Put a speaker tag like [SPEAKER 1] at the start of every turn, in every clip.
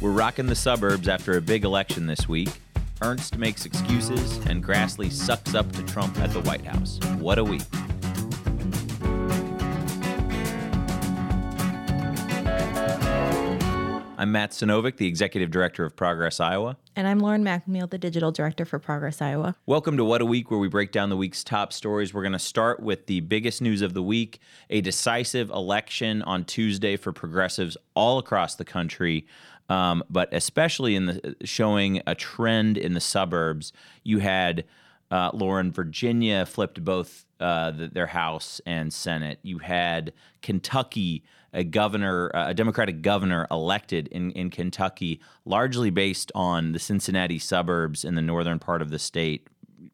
[SPEAKER 1] We're rocking the suburbs after a big election this week. Ernst makes excuses, and Grassley sucks up to Trump at the White House. What a week. I'm Matt Sinovic, the Executive Director of Progress Iowa.
[SPEAKER 2] And I'm Lauren McNeil, the Digital Director for Progress Iowa.
[SPEAKER 1] Welcome to What a Week, where we break down the week's top stories. We're going to start with the biggest news of the week a decisive election on Tuesday for progressives all across the country. Um, but especially in the showing a trend in the suburbs, you had uh, Lauren, Virginia flipped both uh, the, their House and Senate. You had Kentucky a governor, a Democratic governor elected in, in Kentucky, largely based on the Cincinnati suburbs in the northern part of the state,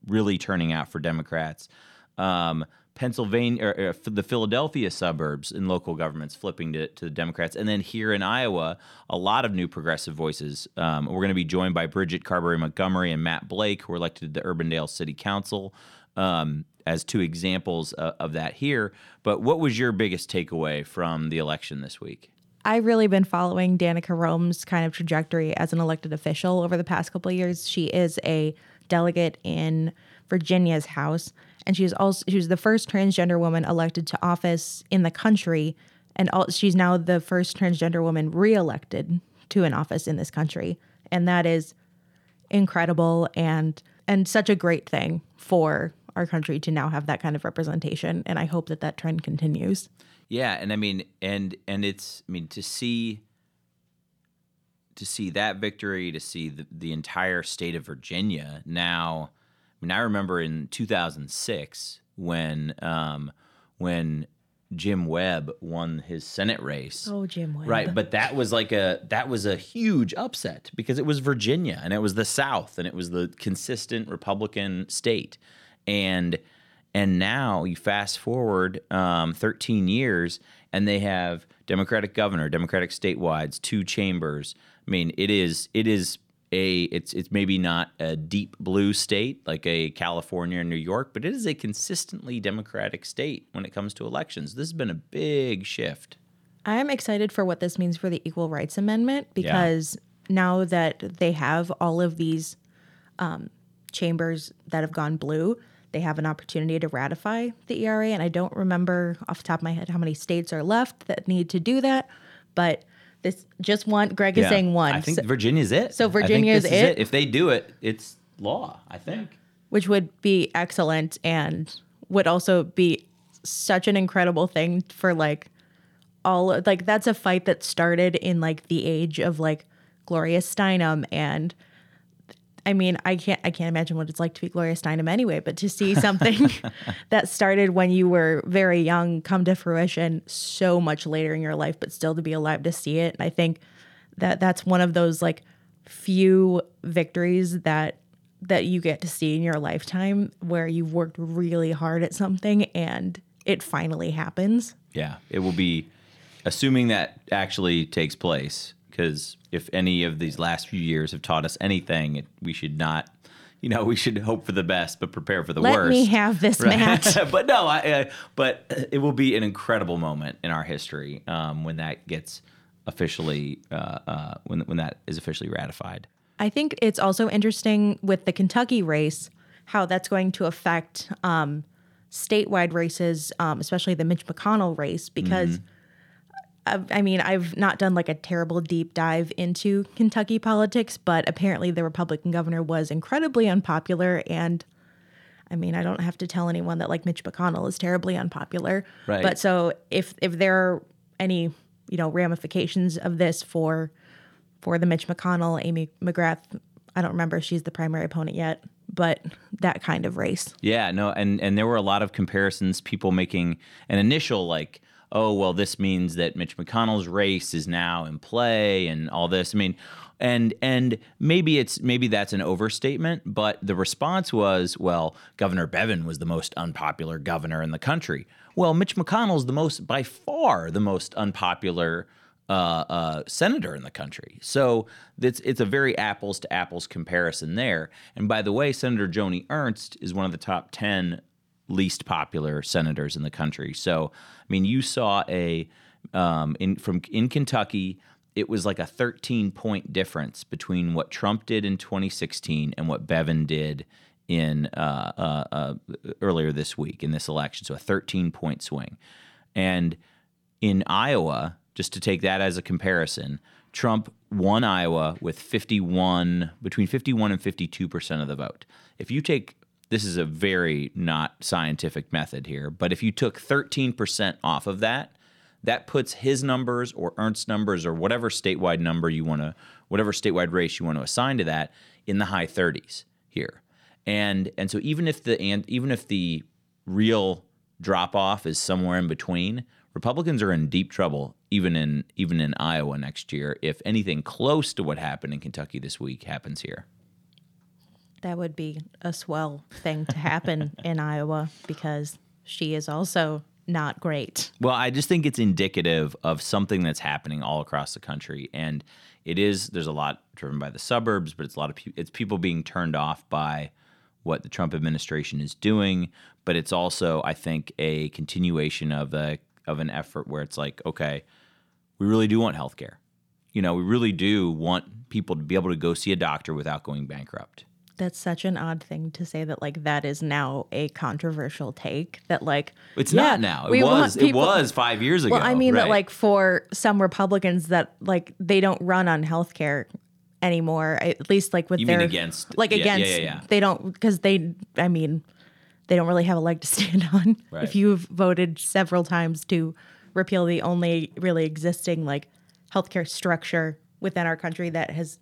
[SPEAKER 1] really turning out for Democrats. Um, Pennsylvania, or, or, the Philadelphia suburbs in local governments flipping to, to the Democrats. And then here in Iowa, a lot of new progressive voices. Um, we're going to be joined by Bridget Carberry Montgomery and Matt Blake, who were elected to the Urbandale City Council. Um, as two examples uh, of that here. But what was your biggest takeaway from the election this week?
[SPEAKER 2] I've really been following Danica Roem's kind of trajectory as an elected official over the past couple of years. She is a delegate in Virginia's House, and she's also she was the first transgender woman elected to office in the country, and all, she's now the first transgender woman reelected to an office in this country, and that is incredible and and such a great thing for our country to now have that kind of representation. And i hope that that trend continues.
[SPEAKER 1] Yeah and i mean and and it's i mean to see to see that victory to see the, the entire state of virginia now mean i remember in 2006 when um when Jim Webb won his Senate race.
[SPEAKER 2] Oh, Jim Webb.
[SPEAKER 1] Right, but that was like a that was a huge upset because it was Virginia and it was the South and it was the consistent Republican state and and now you fast forward um, 13 years and they have democratic governor democratic statewides two chambers i mean it is it is a it's it's maybe not a deep blue state like a california or new york but it is a consistently democratic state when it comes to elections this has been a big shift
[SPEAKER 2] i'm excited for what this means for the equal rights amendment because yeah. now that they have all of these um, chambers that have gone blue they have an opportunity to ratify the ERA. And I don't remember off the top of my head how many states are left that need to do that. But this just one, Greg is yeah, saying one. I
[SPEAKER 1] think so, Virginia's it.
[SPEAKER 2] So Virginia is, it.
[SPEAKER 1] it. If they do it, it's law, I think.
[SPEAKER 2] Which would be excellent and would also be such an incredible thing for like all like that's a fight that started in like the age of like Gloria Steinem and I mean, I can't I can't imagine what it's like to be Gloria Steinem anyway, but to see something that started when you were very young come to fruition so much later in your life, but still to be alive to see it. And I think that that's one of those like few victories that that you get to see in your lifetime where you've worked really hard at something and it finally happens.
[SPEAKER 1] Yeah, it will be assuming that actually takes place because if any of these last few years have taught us anything, it, we should not, you know, we should hope for the best but prepare for the
[SPEAKER 2] Let
[SPEAKER 1] worst.
[SPEAKER 2] Let me have this right? match.
[SPEAKER 1] but no, I, uh, but it will be an incredible moment in our history um, when that gets officially uh, uh, when when that is officially ratified.
[SPEAKER 2] I think it's also interesting with the Kentucky race how that's going to affect um, statewide races, um, especially the Mitch McConnell race, because. Mm-hmm I mean, I've not done like a terrible deep dive into Kentucky politics, but apparently the Republican governor was incredibly unpopular. And I mean, I don't have to tell anyone that like Mitch McConnell is terribly unpopular.
[SPEAKER 1] Right.
[SPEAKER 2] But so if if there are any you know ramifications of this for for the Mitch McConnell, Amy McGrath, I don't remember she's the primary opponent yet, but that kind of race.
[SPEAKER 1] Yeah, no, and and there were a lot of comparisons, people making an initial like oh, well, this means that Mitch McConnell's race is now in play and all this. I mean, and and maybe it's maybe that's an overstatement, but the response was, well, Governor Bevin was the most unpopular governor in the country. Well, Mitch McConnell's the most by far the most unpopular uh, uh, senator in the country. So it's it's a very apples to apples comparison there. And by the way, Senator Joni Ernst is one of the top ten least popular senators in the country. So, I mean, you saw a um, in from in Kentucky. it was like a 13 point difference between what Trump did in 2016 and what Bevin did in uh, uh, uh, earlier this week in this election. So a 13 point swing. And in Iowa, just to take that as a comparison, Trump won Iowa with 51 between 51 and 52 percent of the vote. If you take this is a very not scientific method here, but if you took 13 percent off of that, that puts his numbers or Ernst's numbers or whatever statewide number you want to, whatever statewide race you want to assign to that, in the high 30s here. And and so even if the and even if the real drop off is somewhere in between, Republicans are in deep trouble even in even in Iowa next year if anything close to what happened in Kentucky this week happens here.
[SPEAKER 2] That would be a swell thing to happen in Iowa because she is also not great.
[SPEAKER 1] Well, I just think it's indicative of something that's happening all across the country, and it is. There's a lot driven by the suburbs, but it's a lot of pe- it's people being turned off by what the Trump administration is doing. But it's also, I think, a continuation of a of an effort where it's like, okay, we really do want health care. You know, we really do want people to be able to go see a doctor without going bankrupt.
[SPEAKER 2] That's such an odd thing to say that like that is now a controversial take that like
[SPEAKER 1] It's
[SPEAKER 2] yeah,
[SPEAKER 1] not now. It was. It was five years ago.
[SPEAKER 2] Well, I mean that like for some Republicans that like they don't run on healthcare anymore. At least like with
[SPEAKER 1] You mean
[SPEAKER 2] their
[SPEAKER 1] against-
[SPEAKER 2] like
[SPEAKER 1] yeah, yeah,
[SPEAKER 2] against
[SPEAKER 1] yeah, yeah.
[SPEAKER 2] they don't because they I mean they don't really have a leg to stand on.
[SPEAKER 1] Right.
[SPEAKER 2] If you've voted several times to repeal the only really existing like healthcare structure within our country that has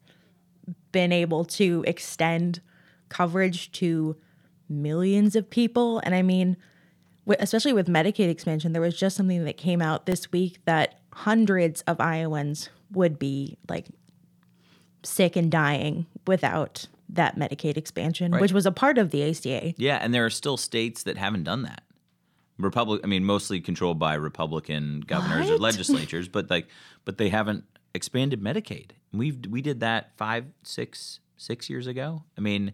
[SPEAKER 2] been able to extend coverage to millions of people. And I mean, especially with Medicaid expansion, there was just something that came out this week that hundreds of Iowans would be like sick and dying without that Medicaid expansion,
[SPEAKER 1] Right.
[SPEAKER 2] which was a part of the ACA.
[SPEAKER 1] Yeah, and there are still states that haven't done that. Republic, I mean, mostly controlled by Republican governors or legislatures, but like, but they haven't expanded Medicaid. We've we did that five, six, six years ago. I mean,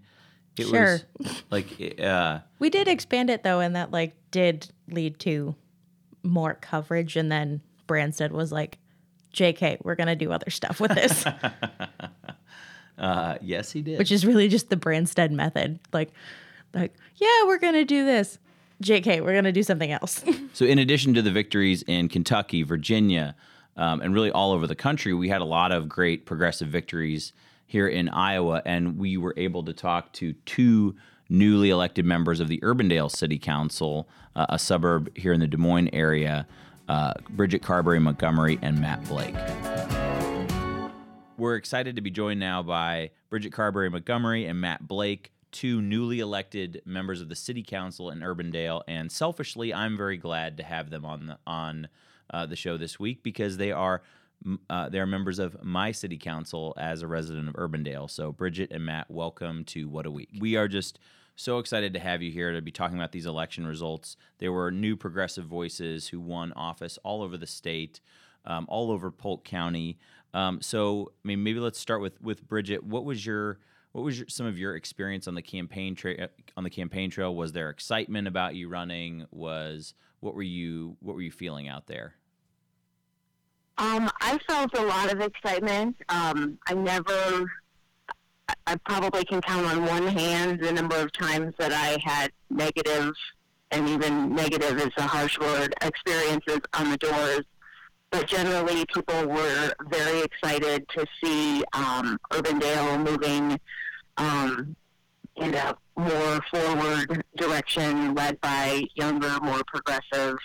[SPEAKER 1] it
[SPEAKER 2] Sure.
[SPEAKER 1] was like, uh,
[SPEAKER 2] We did expand it though, and that like did lead to more coverage. And then Branstad was like, "JK, we're gonna do other stuff with this,"
[SPEAKER 1] uh, yes, he did.
[SPEAKER 2] which is really just the Branstad method. Like, like yeah, we're gonna do this. JK, we're gonna do something else.
[SPEAKER 1] So, in addition to the victories in Kentucky, Virginia, um, and really all over the country, we had a lot of great progressive victories here in Iowa, and we were able to talk to two newly elected members of the Urbandale City Council, uh, a suburb here in the Des Moines area, uh, Bridget Carberry Montgomery and Matt Blake. We're excited to be joined now by Bridget Carberry Montgomery and Matt Blake, two newly elected members of the City Council in Urbandale. And selfishly, I'm very glad to have them on the, on uh, the show this week because they are uh, they are members of my City Council as a resident of Urbandale. So, Bridget and Matt, welcome to What a Week. We are just so excited to have you here to be talking about these election results. There were new progressive voices who won office all over the state, um, all over Polk County. Um, so, I mean, maybe let's start with with Bridget. What was your what was your, some of your experience on the campaign trail? On the campaign trail, was there excitement about you running? Was what were you what were you feeling out there?
[SPEAKER 3] Um, I felt a lot of excitement. Um, I never, I- probably can count on one hand the number of times that I had negative, and even negative is a harsh word, experiences on the doors. But generally, people were very excited to see um, Urbandale moving um, in a more forward direction, led by younger, more progressive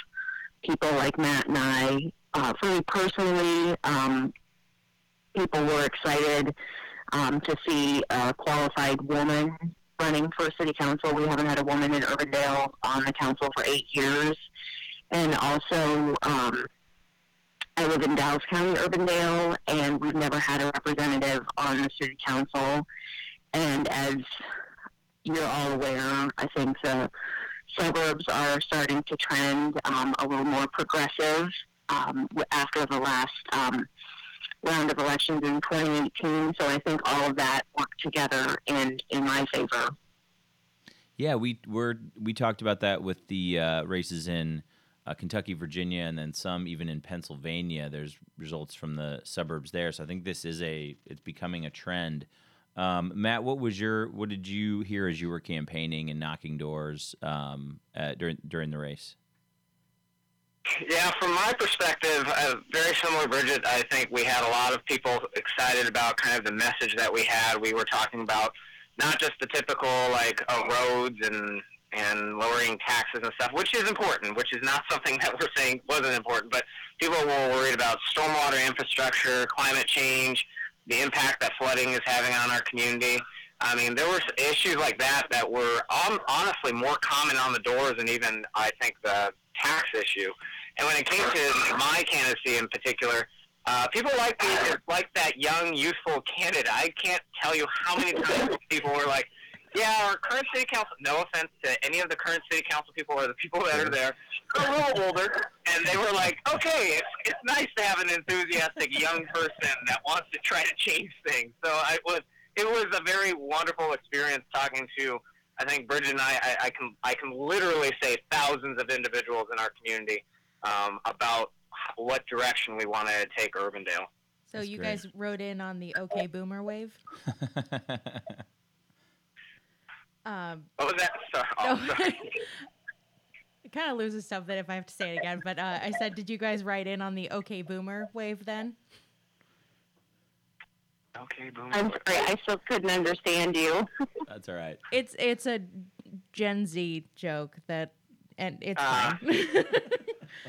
[SPEAKER 3] people like Matt and I. Uh, for me personally, um, people were excited um, to see a qualified woman running for city council. We haven't had a woman in Urbandale on the council for eight years. And also, um, I live in Dallas County, Urbandale, and we've never had a representative on the city council. And as you're all aware, I think the suburbs are starting to trend um, a little more progressive um, after the last um, round of elections in 2018. So I think all of that worked together in in my favor.
[SPEAKER 1] Yeah, we were we talked about that with the uh, races in uh, Kentucky, Virginia, and then some even in Pennsylvania. There's results from the suburbs there. So I think this is a it's becoming a trend. Um, Matt, what was your what did you hear as you were campaigning and knocking doors um, during during the race?
[SPEAKER 4] Yeah, from my perspective, uh, very similar, Bridget. I think we had a lot of people excited about kind of the message that we had. We were talking about not just the typical like uh, roads and and lowering taxes and stuff, which is important, which is not something that we're saying wasn't important, but people were worried about stormwater infrastructure, climate change, the impact that flooding is having on our community. I mean, there were issues like that that were um, honestly more common on the doors than even I think the tax issue. And when it came to my candidacy in particular, uh, people like the, like that young, youthful candidate. I can't tell you how many times people were like, "Yeah, our current city council." No offense to any of the current city council people or the people that are there, a little older, and they were like, "Okay, it's it's nice to have an enthusiastic young person that wants to try to change things." So I was it was a very wonderful experience talking to. I think Bridget and I, I, I can I can literally say thousands of individuals in our community um, about what direction we want to take Urbandale.
[SPEAKER 2] So That's you great. guys wrote in on the OK Boomer wave.
[SPEAKER 4] um, what was that? Sorry. Oh, no. sorry.
[SPEAKER 2] it kind of loses something if I have to say it again. But uh, I said, did you guys write in on the OK Boomer wave then?
[SPEAKER 4] Okay, Boomer.
[SPEAKER 3] I'm sorry, I still couldn't understand you.
[SPEAKER 1] That's all right.
[SPEAKER 2] It's it's a Gen Z joke that, and it's uh, fine.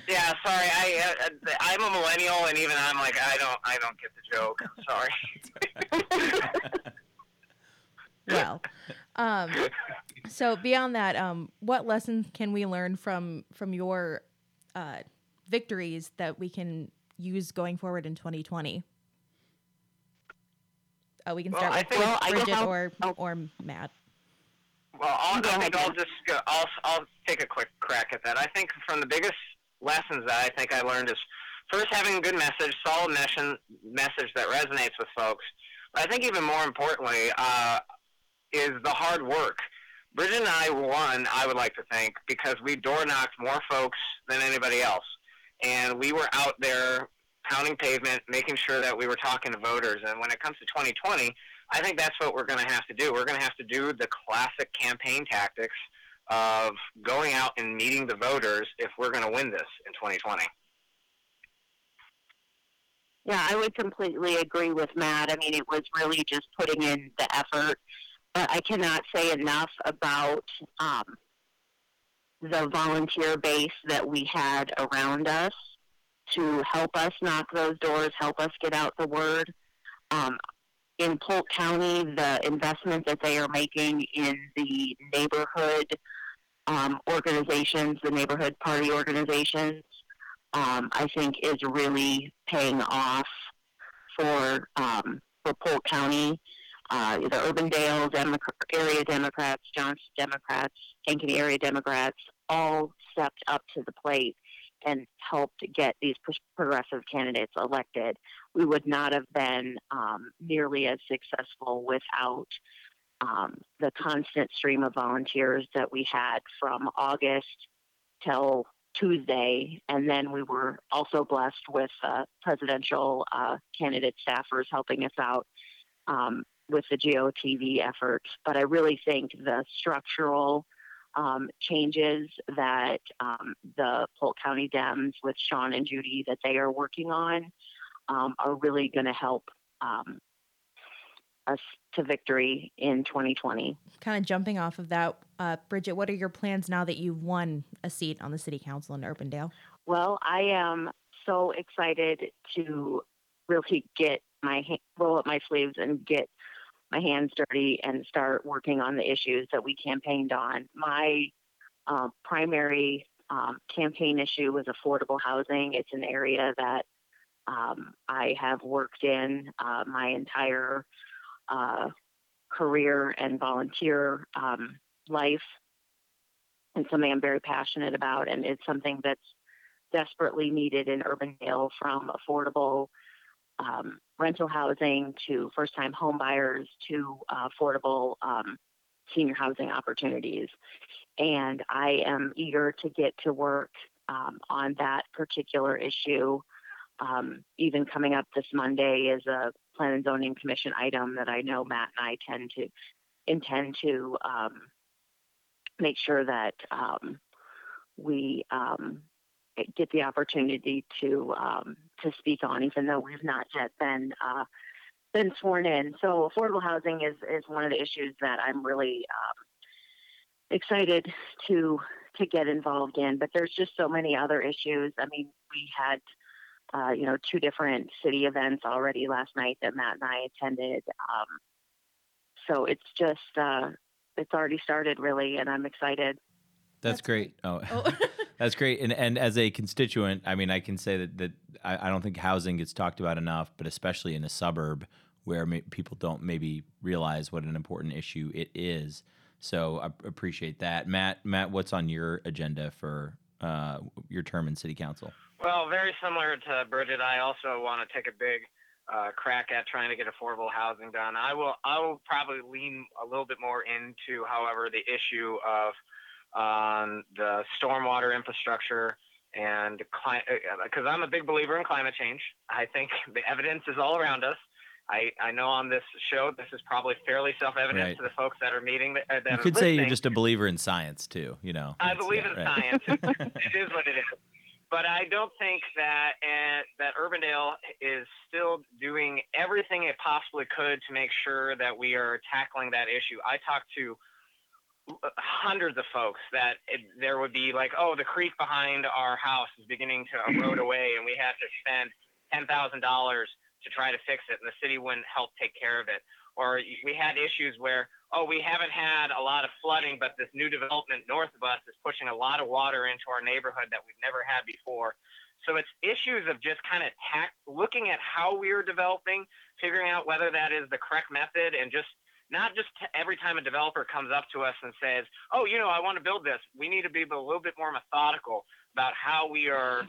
[SPEAKER 4] yeah, sorry. I uh, I'm a millennial, and even I'm like, I don't I don't get the joke. I'm sorry.
[SPEAKER 2] well, um, so beyond that, um, what lessons can we learn from from your uh, victories that we can use going forward in 2020? Oh, we can start well, with think, well, Bridget or oh. or Matt.
[SPEAKER 4] Well, I'll, I think I'll just go, I'll I'll take a quick crack at that. I think from the biggest lessons that I think I learned is first having a good message, solid mission, message that resonates with folks. But I think even more importantly uh, is the hard work. Bridget and I won, I would like to think, because we door knocked more folks than anybody else. And we were out there pounding pavement, making sure that we were talking to voters. And when it comes to 2020, I think that's what we're going to have to do. We're going to have to do the classic campaign tactics of going out and meeting the voters if we're going to win this in 2020.
[SPEAKER 3] Yeah, I would completely agree with Matt. I mean, it was really just putting in the effort. But I cannot say enough about um, the volunteer base that we had around us to help us knock those doors, help us get out the word. Um, in Polk County, the investment that they are making in the neighborhood um, organizations, the neighborhood party organizations, um, I think is really paying off for um, for Polk County. Uh, the Urbandale Demo- area Democrats, Johnston Democrats, Ankeny area Democrats all stepped up to the plate and helped get these progressive candidates elected. We would not have been um, nearly as successful without um, the constant stream of volunteers that we had from August till Tuesday. And then we were also blessed with uh, presidential uh, candidate staffers helping us out um, with the GOTV efforts. But I really think the structural um, changes that um, the Polk County Dems with Sean and Judy that they are working on um, are really going to help um, us to victory in 2020.
[SPEAKER 2] Kind of jumping off of that, uh, Bridget, what are your plans now that you've won a seat on the City Council in Urbandale?
[SPEAKER 3] Well, I am so excited to really get my roll up my sleeves and get my hands dirty and start working on the issues that we campaigned on. My uh, primary um, campaign issue was affordable housing. It's an area that um, I have worked in uh, my entire uh, career and volunteer um, life, and something I'm very passionate about. And it's something that's desperately needed in Urbandale from affordable um, rental housing to first time home buyers to uh, affordable um, senior housing opportunities. And I am eager to get to work um, on that particular issue. Um, even coming up this Monday is a plan and zoning commission item that I know Matt and I tend to intend to um, make sure that um, we get the opportunity to to speak on, even though we've not yet been uh, been sworn in. So affordable housing is is one of the issues that I'm really um, excited to to get involved in. But there's just so many other issues. I mean, we had uh, you know two different city events already last night that Matt and I attended. Um, so it's just uh, it's already started really, and I'm excited.
[SPEAKER 1] That's, That's great. Oh. oh. That's great. And and as a constituent, I mean, I can say that that I, I don't think housing gets talked about enough, but especially in a suburb where may, people don't maybe realize what an important issue it is. So I appreciate that, Matt. Matt, what's on your agenda for uh, your term in City Council?
[SPEAKER 4] Well, very similar to Bridget, I also want to take a big uh, crack at trying to get affordable housing done. I will. I will probably lean a little bit more into, however, the issue of on the stormwater infrastructure and because uh, I'm a big believer in climate change. I think the evidence is all around us. I, I know on this show this is probably fairly self-evident right. to the folks that are meeting. That,
[SPEAKER 1] that you could say you're just a believer in science too. You know,
[SPEAKER 4] I believe yeah, in right. science. it is what it is. But I don't think that uh, that Urbandale is still doing everything it possibly could to make sure that we are tackling that issue. I talked to hundreds of folks that it, there would be like, oh, the creek behind our house is beginning to erode away, and we have to spend ten thousand dollars to try to fix it, and the city wouldn't help take care of it. Or we had issues where, oh, we haven't had a lot of flooding, but this new development north of us is pushing a lot of water into our neighborhood that we've never had before. So it's issues of just kind of tack, looking at how we are developing, figuring out whether that is the correct method, and just not just every time a developer comes up to us and says, "Oh, you know, I want to build this." We need to be a little bit more methodical about how we are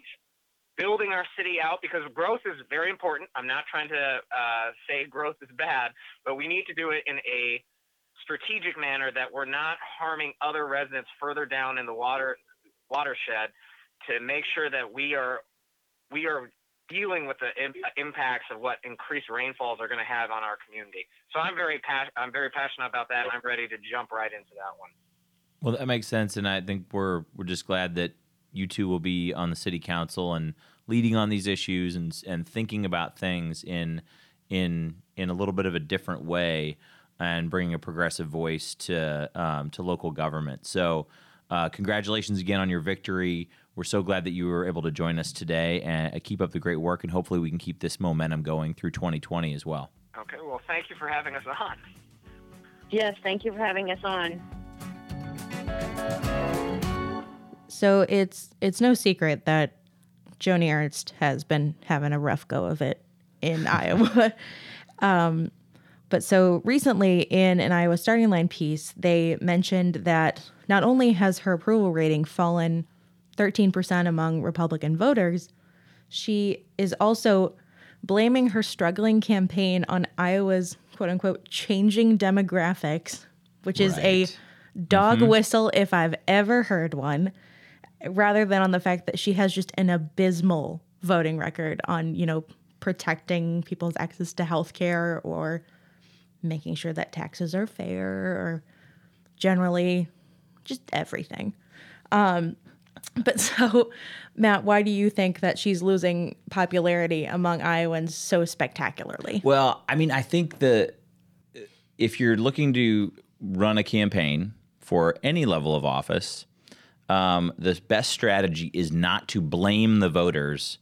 [SPEAKER 4] building our city out because growth is very important. I'm not trying to uh, say growth is bad, but we need to do it in a strategic manner that we're not harming other residents further down in the water watershed to make sure that we are we are dealing with the impacts of what increased rainfalls are going to have on our community. So I'm very pas- I'm very passionate about that. and I'm ready to jump right into that one.
[SPEAKER 1] Well, that makes sense, and I think we're we're just glad that you two will be on the city council and leading on these issues and and thinking about things in in in a little bit of a different way and bringing a progressive voice to um, to local government. So, uh, congratulations again on your victory. We're so glad that you were able to join us today and uh, keep up the great work. And hopefully, we can keep this momentum going through 2020 as well.
[SPEAKER 4] Okay. Well, thank you for having us on.
[SPEAKER 3] Yes, thank you for having us on.
[SPEAKER 2] So it's it's no secret that Joni Ernst has been having a rough go of it in Iowa. Um, but so recently, in an Iowa starting line piece, they mentioned that not only has her approval rating fallen 13% among Republican voters, she is also blaming her struggling campaign on Iowa's quote unquote changing demographics, which is a dog mm-hmm. whistle if I've ever heard one, rather than on the fact that she has just an abysmal voting record on, you know, protecting people's access to health care or making sure that taxes are fair or generally just everything. Um, but so, Matt, why do you think that she's losing popularity among Iowans so spectacularly?
[SPEAKER 1] Well, I mean, I think that if you're looking to run a campaign for any level of office, um, the best strategy is not to blame the voters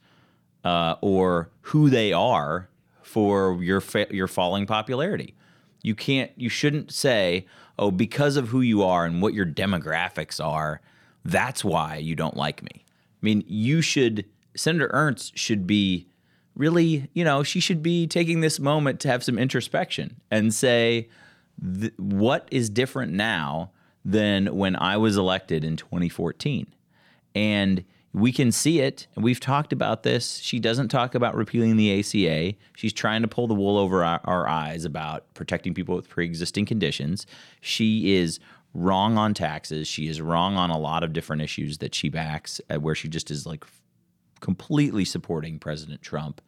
[SPEAKER 1] uh, or who they are for your fa- your falling popularity. You can't, you shouldn't say, "Oh, because of who you are and what your demographics are." That's why you don't like me. I mean, you should, Senator Ernst should be really, you know, she should be taking this moment to have some introspection and say, what is different now than when I was elected in 2014? And we can see it, and we've talked about this. She doesn't talk about repealing the ACA. She's trying to pull the wool over our, our eyes about protecting people with pre existing conditions. She is wrong on taxes. She is wrong on a lot of different issues that she backs, uh, where she just is like completely supporting President Trump.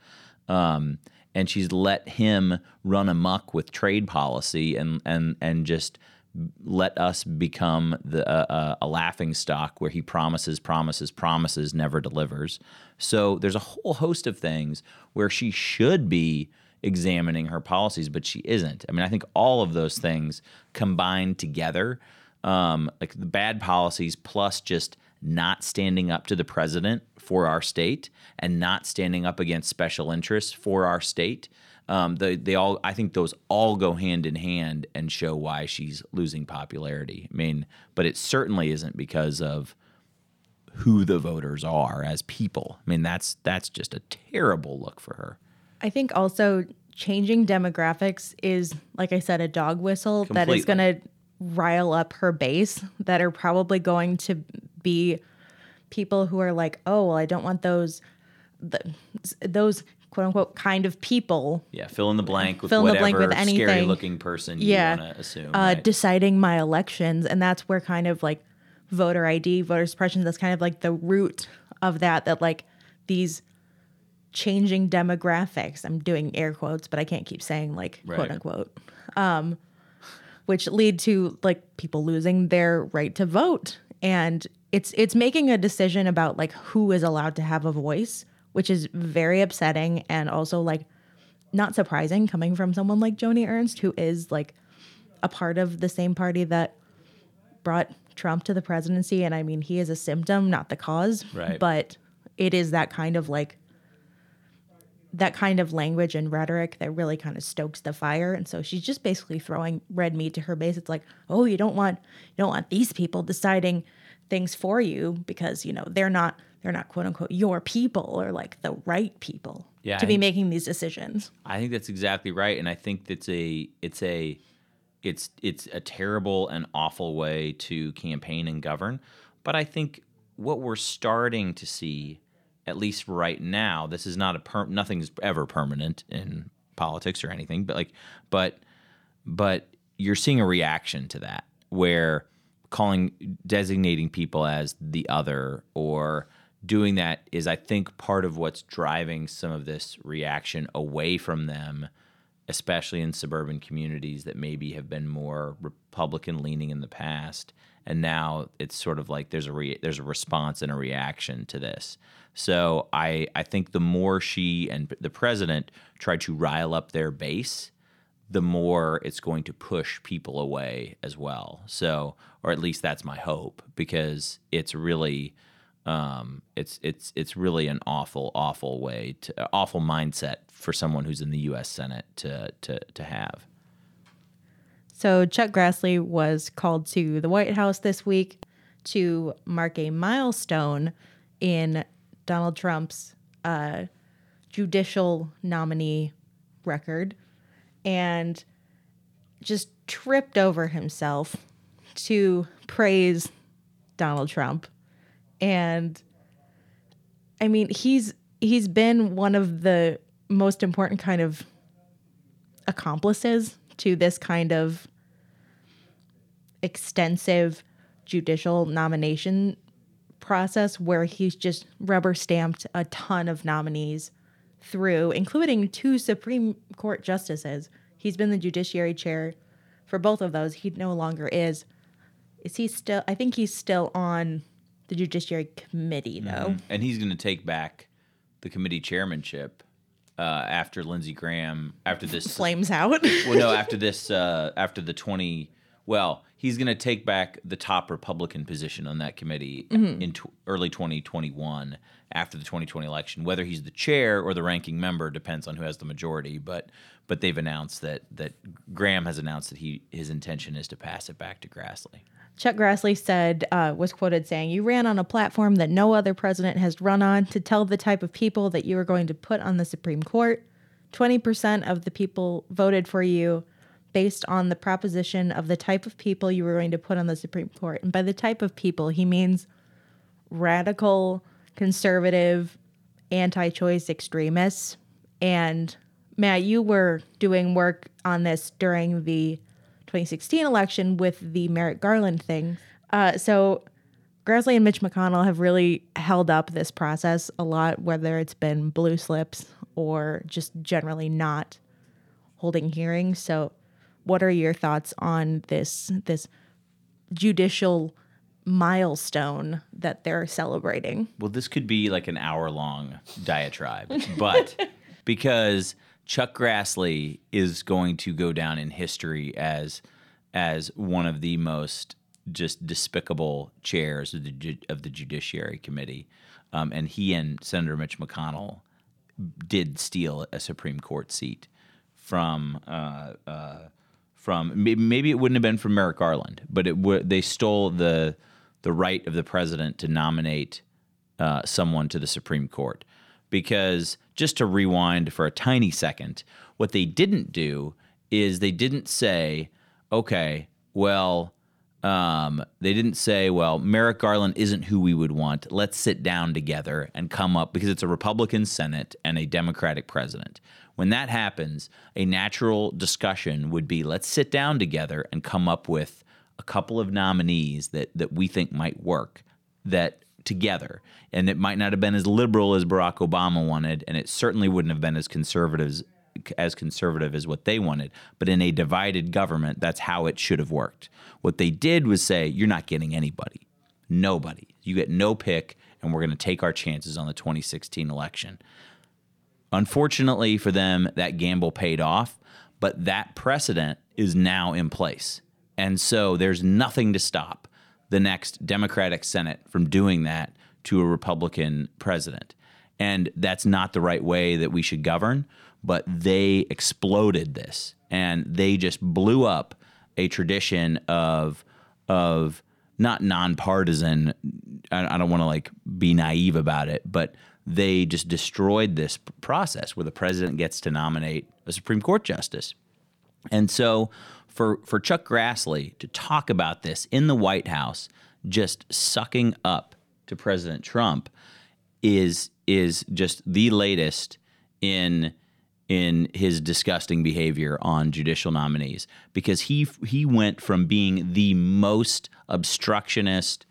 [SPEAKER 1] Um, and she's let him run amok with trade policy and and and just let us become the uh, a laughing stock where he promises, promises, promises, never delivers. So there's a whole host of things where she should be examining her policies, but she isn't. I mean, I think all of those things combined together, um, like the bad policies plus just not standing up to the president for our state and not standing up against special interests for our state. Um, they, they all, I think those all go hand in hand and show why she's losing popularity. I mean, but it certainly isn't because of who the voters are as people. I mean, that's that's just a terrible look for her.
[SPEAKER 2] I think also changing demographics is, like I said, a dog whistle that is going to rile up her base that are probably going to be people who are like, oh, well, I don't want those, the, those quote unquote kind of people
[SPEAKER 1] Yeah, fill in the blank with
[SPEAKER 2] Fill in the
[SPEAKER 1] whatever
[SPEAKER 2] blank with
[SPEAKER 1] scary looking person
[SPEAKER 2] yeah.
[SPEAKER 1] you want to assume.
[SPEAKER 2] uh,
[SPEAKER 1] right?
[SPEAKER 2] deciding my elections. And that's where kind of like voter ID, voter suppression, that's kind of like the root of that, that like these changing demographics, I'm doing air quotes, but I can't keep saying like
[SPEAKER 1] Right.
[SPEAKER 2] quote unquote, um, which lead to like people losing their right to vote. And it's it's making a decision about like who is allowed to have a voice, which is very upsetting and also like not surprising coming from someone like Joni Ernst, who is like a part of the same party that brought Trump to the presidency. And I mean, he is a symptom, not the cause.
[SPEAKER 1] Right.
[SPEAKER 2] But it is that kind of like that kind of language and rhetoric that really kind of stokes the fire. And so she's just basically throwing red meat to her base. It's like, oh, you don't want you don't want these people deciding things for you because, you know, they're not they're not quote unquote your people or like the right people
[SPEAKER 1] Yeah,
[SPEAKER 2] to be making these decisions.
[SPEAKER 1] I think that's exactly right, and I think that's a it's a it's it's a terrible and awful way to campaign and govern. But I think what we're starting to see, at least right now, this is not a per nothing's ever permanent in politics or anything, but like but but you're seeing a reaction to that where calling designating people as the other or doing that is i think part of what's driving some of this reaction away from them especially in suburban communities that maybe have been more republican leaning in the past and now it's sort of like there's a re- there's a response and a reaction to this so i i think the more she and the president try to rile up their base the more it's going to push people away as well. So, or at least that's my hope because it's really, um, it's it's it's really an awful, awful way to awful mindset for someone who's in the U.S. Senate to to to have.
[SPEAKER 2] So Chuck Grassley was called to the White House this week to mark a milestone in Donald Trump's uh, judicial nominee record and just tripped over himself to praise Donald Trump. And I mean, he's he's been one of the most important kind of accomplices to this kind of extensive judicial nomination process where he's just rubber stamped a ton of nominees through, including two Supreme Court justices. He's been the judiciary chair for both of those. He no longer is. Is he still? I think he's still on the judiciary committee, though.
[SPEAKER 1] And he's going to take back the committee chairmanship uh, after Lindsey Graham after this
[SPEAKER 2] Flames out.
[SPEAKER 1] well, no, after this, uh, after the 20, well, he's going to take back the top Republican position on that committee in tw- early 2021 after the 2020 election. Whether he's the chair or the ranking member depends on who has the majority. But but they've announced that that Graham has announced that he his intention is to pass it back to Grassley.
[SPEAKER 2] Chuck Grassley said, uh, was quoted saying, You ran on a platform that no other president has run on to tell the type of people that you were going to put on the Supreme Court. 20% of the people voted for you based on the proposition of the type of people you were going to put on the Supreme Court. And by the type of people, he means radical, conservative, anti choice extremists. And Matt, you were doing work on this during the 2016 election with the Merrick Garland thing. Uh, so Grassley and Mitch McConnell have really held up this process a lot, whether it's been blue slips or just generally not holding hearings. So, what are your thoughts on this this judicial milestone that they're celebrating?
[SPEAKER 1] Well, this could be like an hour long diatribe, but because Chuck Grassley is going to go down in history as as one of the most just despicable chairs of the of the Judiciary Committee, um, and he and Senator Mitch McConnell did steal a Supreme Court seat from uh, uh, from maybe it wouldn't have been from Merrick Garland, but it would they stole the the right of the president to nominate uh, someone to the Supreme Court. Because just to rewind for a tiny second, what they didn't do is they didn't say, okay, well, um, they didn't say, well, Merrick Garland isn't who we would want. Let's sit down together and come up because it's a Republican Senate and a Democratic president. When that happens, a natural discussion would be let's sit down together and come up with a couple of nominees that, that we think might work that together. And it might not have been as liberal as Barack Obama wanted, and it certainly wouldn't have been as conservatives as conservative as what they wanted. But in a divided government, that's how it should have worked. What they did was say, you're not getting anybody. Nobody. You get no pick, and we're going to take our chances on the 2016 election. Unfortunately for them, that gamble paid off, but that precedent is now in place. And so there's nothing to stop the next Democratic Senate from doing that to a Republican president. And that's not the right way that we should govern but they exploded this and they just blew up a tradition of of not nonpartisan I, I don't want to like be naive about it but they just destroyed this process where the president gets to nominate a Supreme Court justice and so for for Chuck Grassley to talk about this in the White House just sucking up to President Trump is is just the latest in in his disgusting behavior on judicial nominees. Because he he went from being the most obstructionist,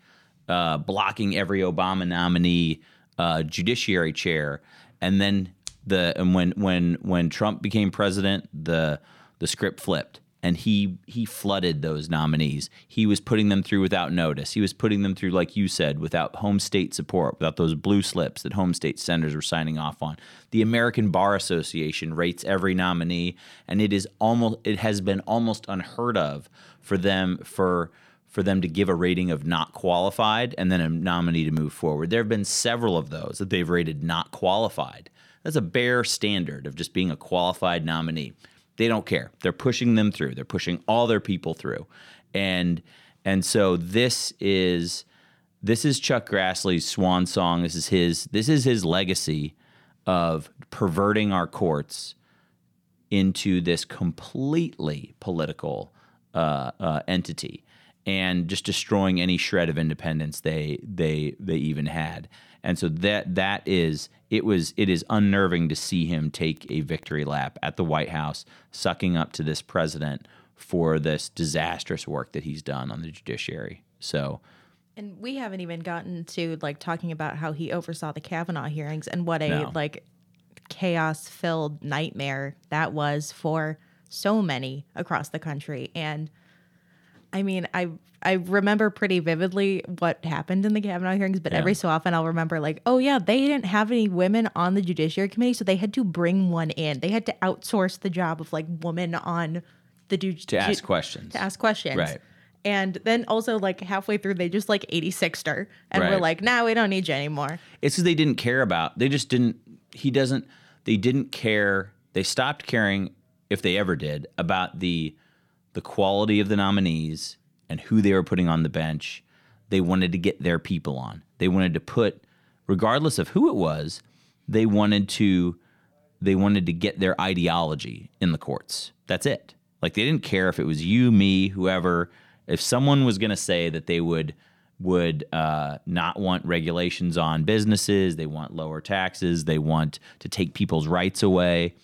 [SPEAKER 1] uh, blocking every Obama nominee uh, judiciary chair, and then the and when when when Trump became president, the the script flipped and he he flooded those nominees. He was putting them through without notice. He was putting them through, like you said, without home state support, without those blue slips that home state senators were signing off on. The American Bar Association rates every nominee, and it is almost it has been almost unheard of for them for for them to give a rating of not qualified and then a nominee to move forward. There have been several of those that they've rated not qualified. That's a bare standard of just being a qualified nominee. They don't care. They're pushing them through. They're pushing all their people through. And and so this is this is Chuck Grassley's swan song. This is his this is his legacy of perverting our courts into this completely political uh, uh, entity and just destroying any shred of independence they they they even had. And so that that is it was it is unnerving to see him take a victory lap at the White House, sucking up to this president for this disastrous work that he's done on the judiciary. So
[SPEAKER 2] and we haven't even gotten to like talking about how he oversaw the Kavanaugh hearings and what a no. like chaos filled nightmare that was for so many across the country. And I mean, I I remember pretty vividly what happened in the Kavanaugh hearings, but yeah. every so often I'll remember like, oh yeah, they didn't have any women on the Judiciary Committee, so they had to bring one in. They had to outsource the job of like woman on the
[SPEAKER 1] ju- to ask ju- questions.
[SPEAKER 2] To ask questions.
[SPEAKER 1] Right.
[SPEAKER 2] And then also like halfway through, they just like 86 her, and right. we're like, "Now nah, we don't need you anymore."
[SPEAKER 1] It's because they didn't care about. They just didn't. He doesn't. They didn't care. They stopped caring, if they ever did, about the the quality of the nominees and who they were putting on the bench. They wanted to get their people on. They wanted to put, regardless of who it was, they wanted to they wanted to get their ideology in the courts. That's it. Like they didn't care if it was you, me, whoever. If someone was going to say that they would would uh, not want regulations on businesses, they want lower taxes, they want to take people's rights away,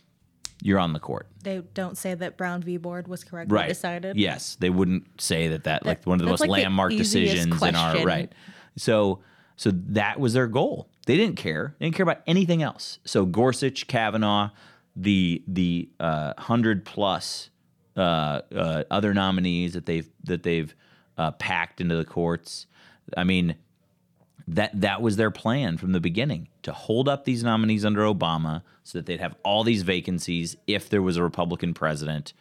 [SPEAKER 1] you're on the court.
[SPEAKER 2] They don't say that Brown v. Board was correctly
[SPEAKER 1] Right.
[SPEAKER 2] decided.
[SPEAKER 1] Yes, they wouldn't say that that like one of the most
[SPEAKER 2] like
[SPEAKER 1] landmark
[SPEAKER 2] easiest
[SPEAKER 1] decisions in our right. So so that was their goal. They didn't care. They didn't care about anything else. So Gorsuch, Kavanaugh, the the uh, hundred plus uh, uh, other nominees that they've that they've uh, packed into the courts. I mean, that that was their plan from the beginning to hold up these nominees under Obama so that they'd have all these vacancies if there was a Republican president,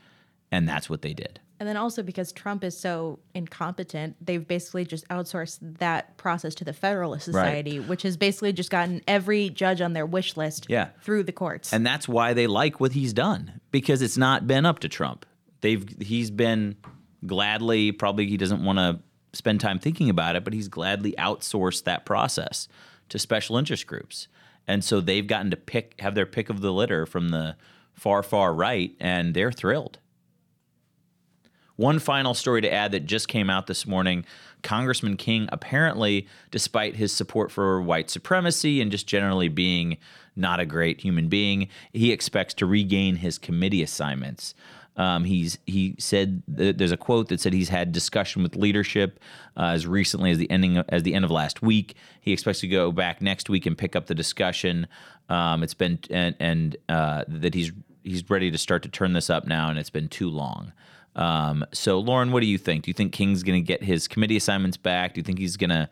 [SPEAKER 1] and that's what they did.
[SPEAKER 2] And then also because Trump is so incompetent, they've basically just outsourced that process to the Federalist Society, which has basically just gotten every judge on their wish list
[SPEAKER 1] Yeah.
[SPEAKER 2] through the courts.
[SPEAKER 1] and that's why they like what he's done because it's not been up to Trump. They've he's been gladly probably he doesn't want to spend time thinking about it, but he's gladly outsourced that process to special interest groups. And so they've gotten to pick have their pick of the litter from the far far right and they're thrilled. One final story to add that just came out this morning Congressman King, apparently, despite his support for white supremacy and just generally being not a great human being, he expects to regain his committee assignments. Um, he's he said th- there's a quote that said he's had discussion with leadership uh, as recently as the ending as the end of last week. He expects to go back next week and pick up the discussion. Um, it's been and and uh, that he's he's ready to start to turn this up now, and it's been too long. Um, so, Lauren, what do you think? Do you think King's going to get his committee assignments back? Do you think he's going to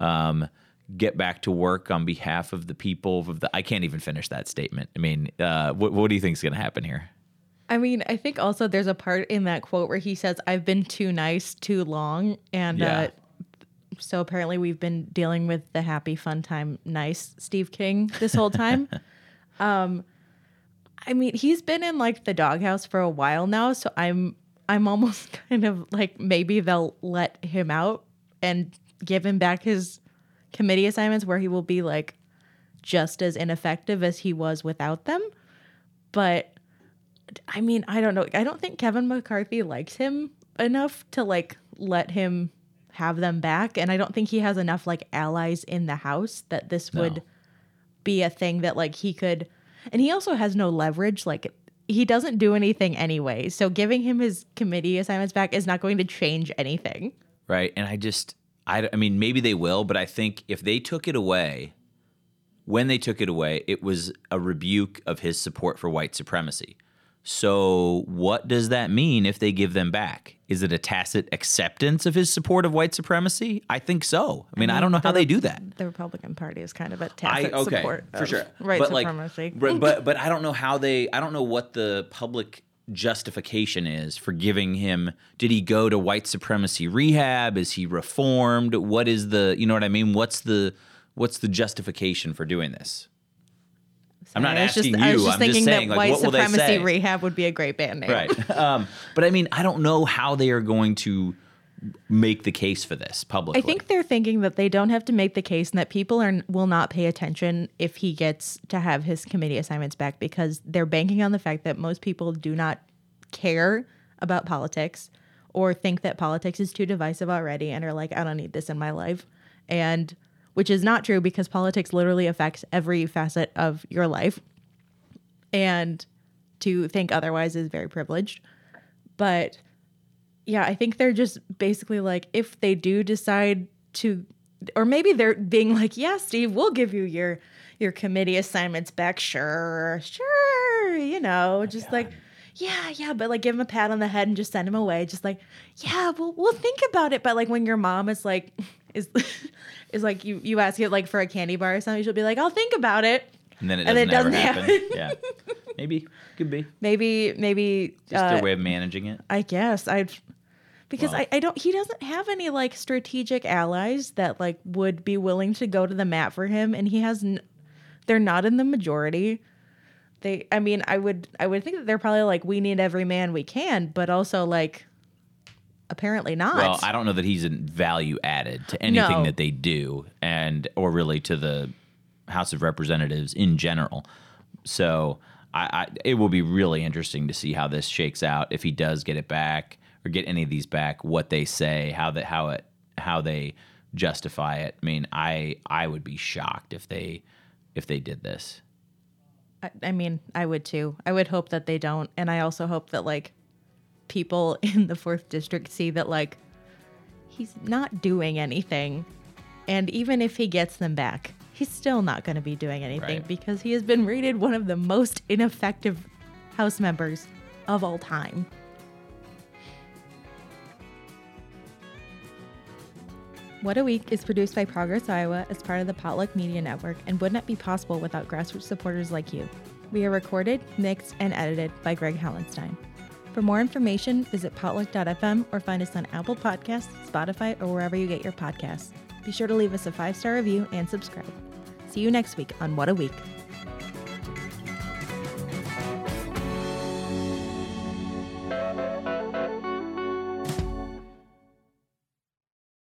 [SPEAKER 1] um, get back to work on behalf of the people of the? I can't even finish that statement. I mean, uh, what, what do you think is going to happen here?
[SPEAKER 2] I mean, I think also there's a part in that quote where he says, I've been too nice too long. And
[SPEAKER 1] Yeah.
[SPEAKER 2] uh, so apparently we've been dealing with the happy, fun time, nice Steve King this whole time. um, I mean, he's been in like the doghouse for a while now. So I'm, I'm almost kind of like maybe they'll let him out and give him back his committee assignments where he will be like just as ineffective as he was without them. But I mean, I don't know. I don't think Kevin McCarthy likes him enough to like let him have them back. And I don't think he has enough like allies in the House that this would be a thing that like he could. And he also has no leverage. Like he doesn't do anything anyway. So giving him his committee assignments back is not going to change anything.
[SPEAKER 1] right? And I just, I, I mean, maybe they will, but I think if they took it away, when they took it away, it was a rebuke of his support for white supremacy. So, what does that mean if they give them back? Is it a tacit acceptance of his support of white supremacy? I think so. I mean, I, don't know how they do that.
[SPEAKER 2] The Republican Party is kind of a tacit
[SPEAKER 1] okay
[SPEAKER 2] support
[SPEAKER 1] for
[SPEAKER 2] of
[SPEAKER 1] sure,
[SPEAKER 2] right
[SPEAKER 1] but
[SPEAKER 2] supremacy.
[SPEAKER 1] like, but but I don't know how they. I don't know what the public justification is for giving him. Did he go to white supremacy rehab? Is he reformed? What is the? You know what I mean? What's the what's the justification for doing this? I'm not asking
[SPEAKER 2] just, I was
[SPEAKER 1] you.
[SPEAKER 2] just
[SPEAKER 1] I'm
[SPEAKER 2] thinking
[SPEAKER 1] just saying,
[SPEAKER 2] that
[SPEAKER 1] like,
[SPEAKER 2] white
[SPEAKER 1] what will they
[SPEAKER 2] supremacy rehab would be a great band name.
[SPEAKER 1] Right. um, but I mean, I don't know how they are going to make the case for this publicly.
[SPEAKER 2] I think they're thinking that they don't have to make the case and that people are will not pay attention if he gets to have his committee assignments back because they're banking on the fact that most people do not care about politics or think that politics is too divisive already and are like I don't need this in my life and which is not true because politics literally affects every facet of your life and to think otherwise is very privileged but yeah, I think they're just basically like, if they do decide to, or maybe they're being like, yeah, Steve, we'll give you your your committee assignments back. Sure, sure, you know, oh just like, yeah, yeah, but like give him a pat on the head and just send him away. Just like, yeah, we'll we'll think about it. But like when your mom is like, is is like you you ask it like for a candy bar or something, she'll be like, I'll think about it.
[SPEAKER 1] and then it
[SPEAKER 2] and
[SPEAKER 1] doesn't,
[SPEAKER 2] it doesn't
[SPEAKER 1] happen. yeah, maybe could be
[SPEAKER 2] Maybe maybe
[SPEAKER 1] just
[SPEAKER 2] uh,
[SPEAKER 1] their way of managing it.
[SPEAKER 2] I guess I'd because
[SPEAKER 1] Well-
[SPEAKER 2] I, I don't he doesn't have any like strategic allies that like would be willing to go to the mat for him and he has n- they're not in the majority. They I mean I would I would think that they're probably like we need every man we can but also like apparently not.
[SPEAKER 1] Well, I don't know that he's value added to anything
[SPEAKER 2] No.
[SPEAKER 1] that they do, and or really to the House of Representatives in general. So, I, I it will be really interesting to see how this shakes out if he does get it back or get any of these back. What they say, how that how it how they justify it. I mean, I I would be shocked if they if they did this.
[SPEAKER 2] I, I mean, I would too. I would hope that they don't, and I also hope that like people in the fourth district see that like he's not doing anything, and even if he gets them back, he's still not going to be doing anything
[SPEAKER 1] Right.
[SPEAKER 2] because he has been rated one of the most ineffective House members of all time. What a Week is produced by Progress Iowa as part of the Potluck Media Network and would not be possible without grassroots supporters like you. We are recorded, mixed, and edited by Greg Hallenstein. For more information, visit potluck.fm or find us on Apple Podcasts, Spotify, or wherever you get your podcasts. Be sure to leave us a five star review and subscribe. See you next week on What a Week.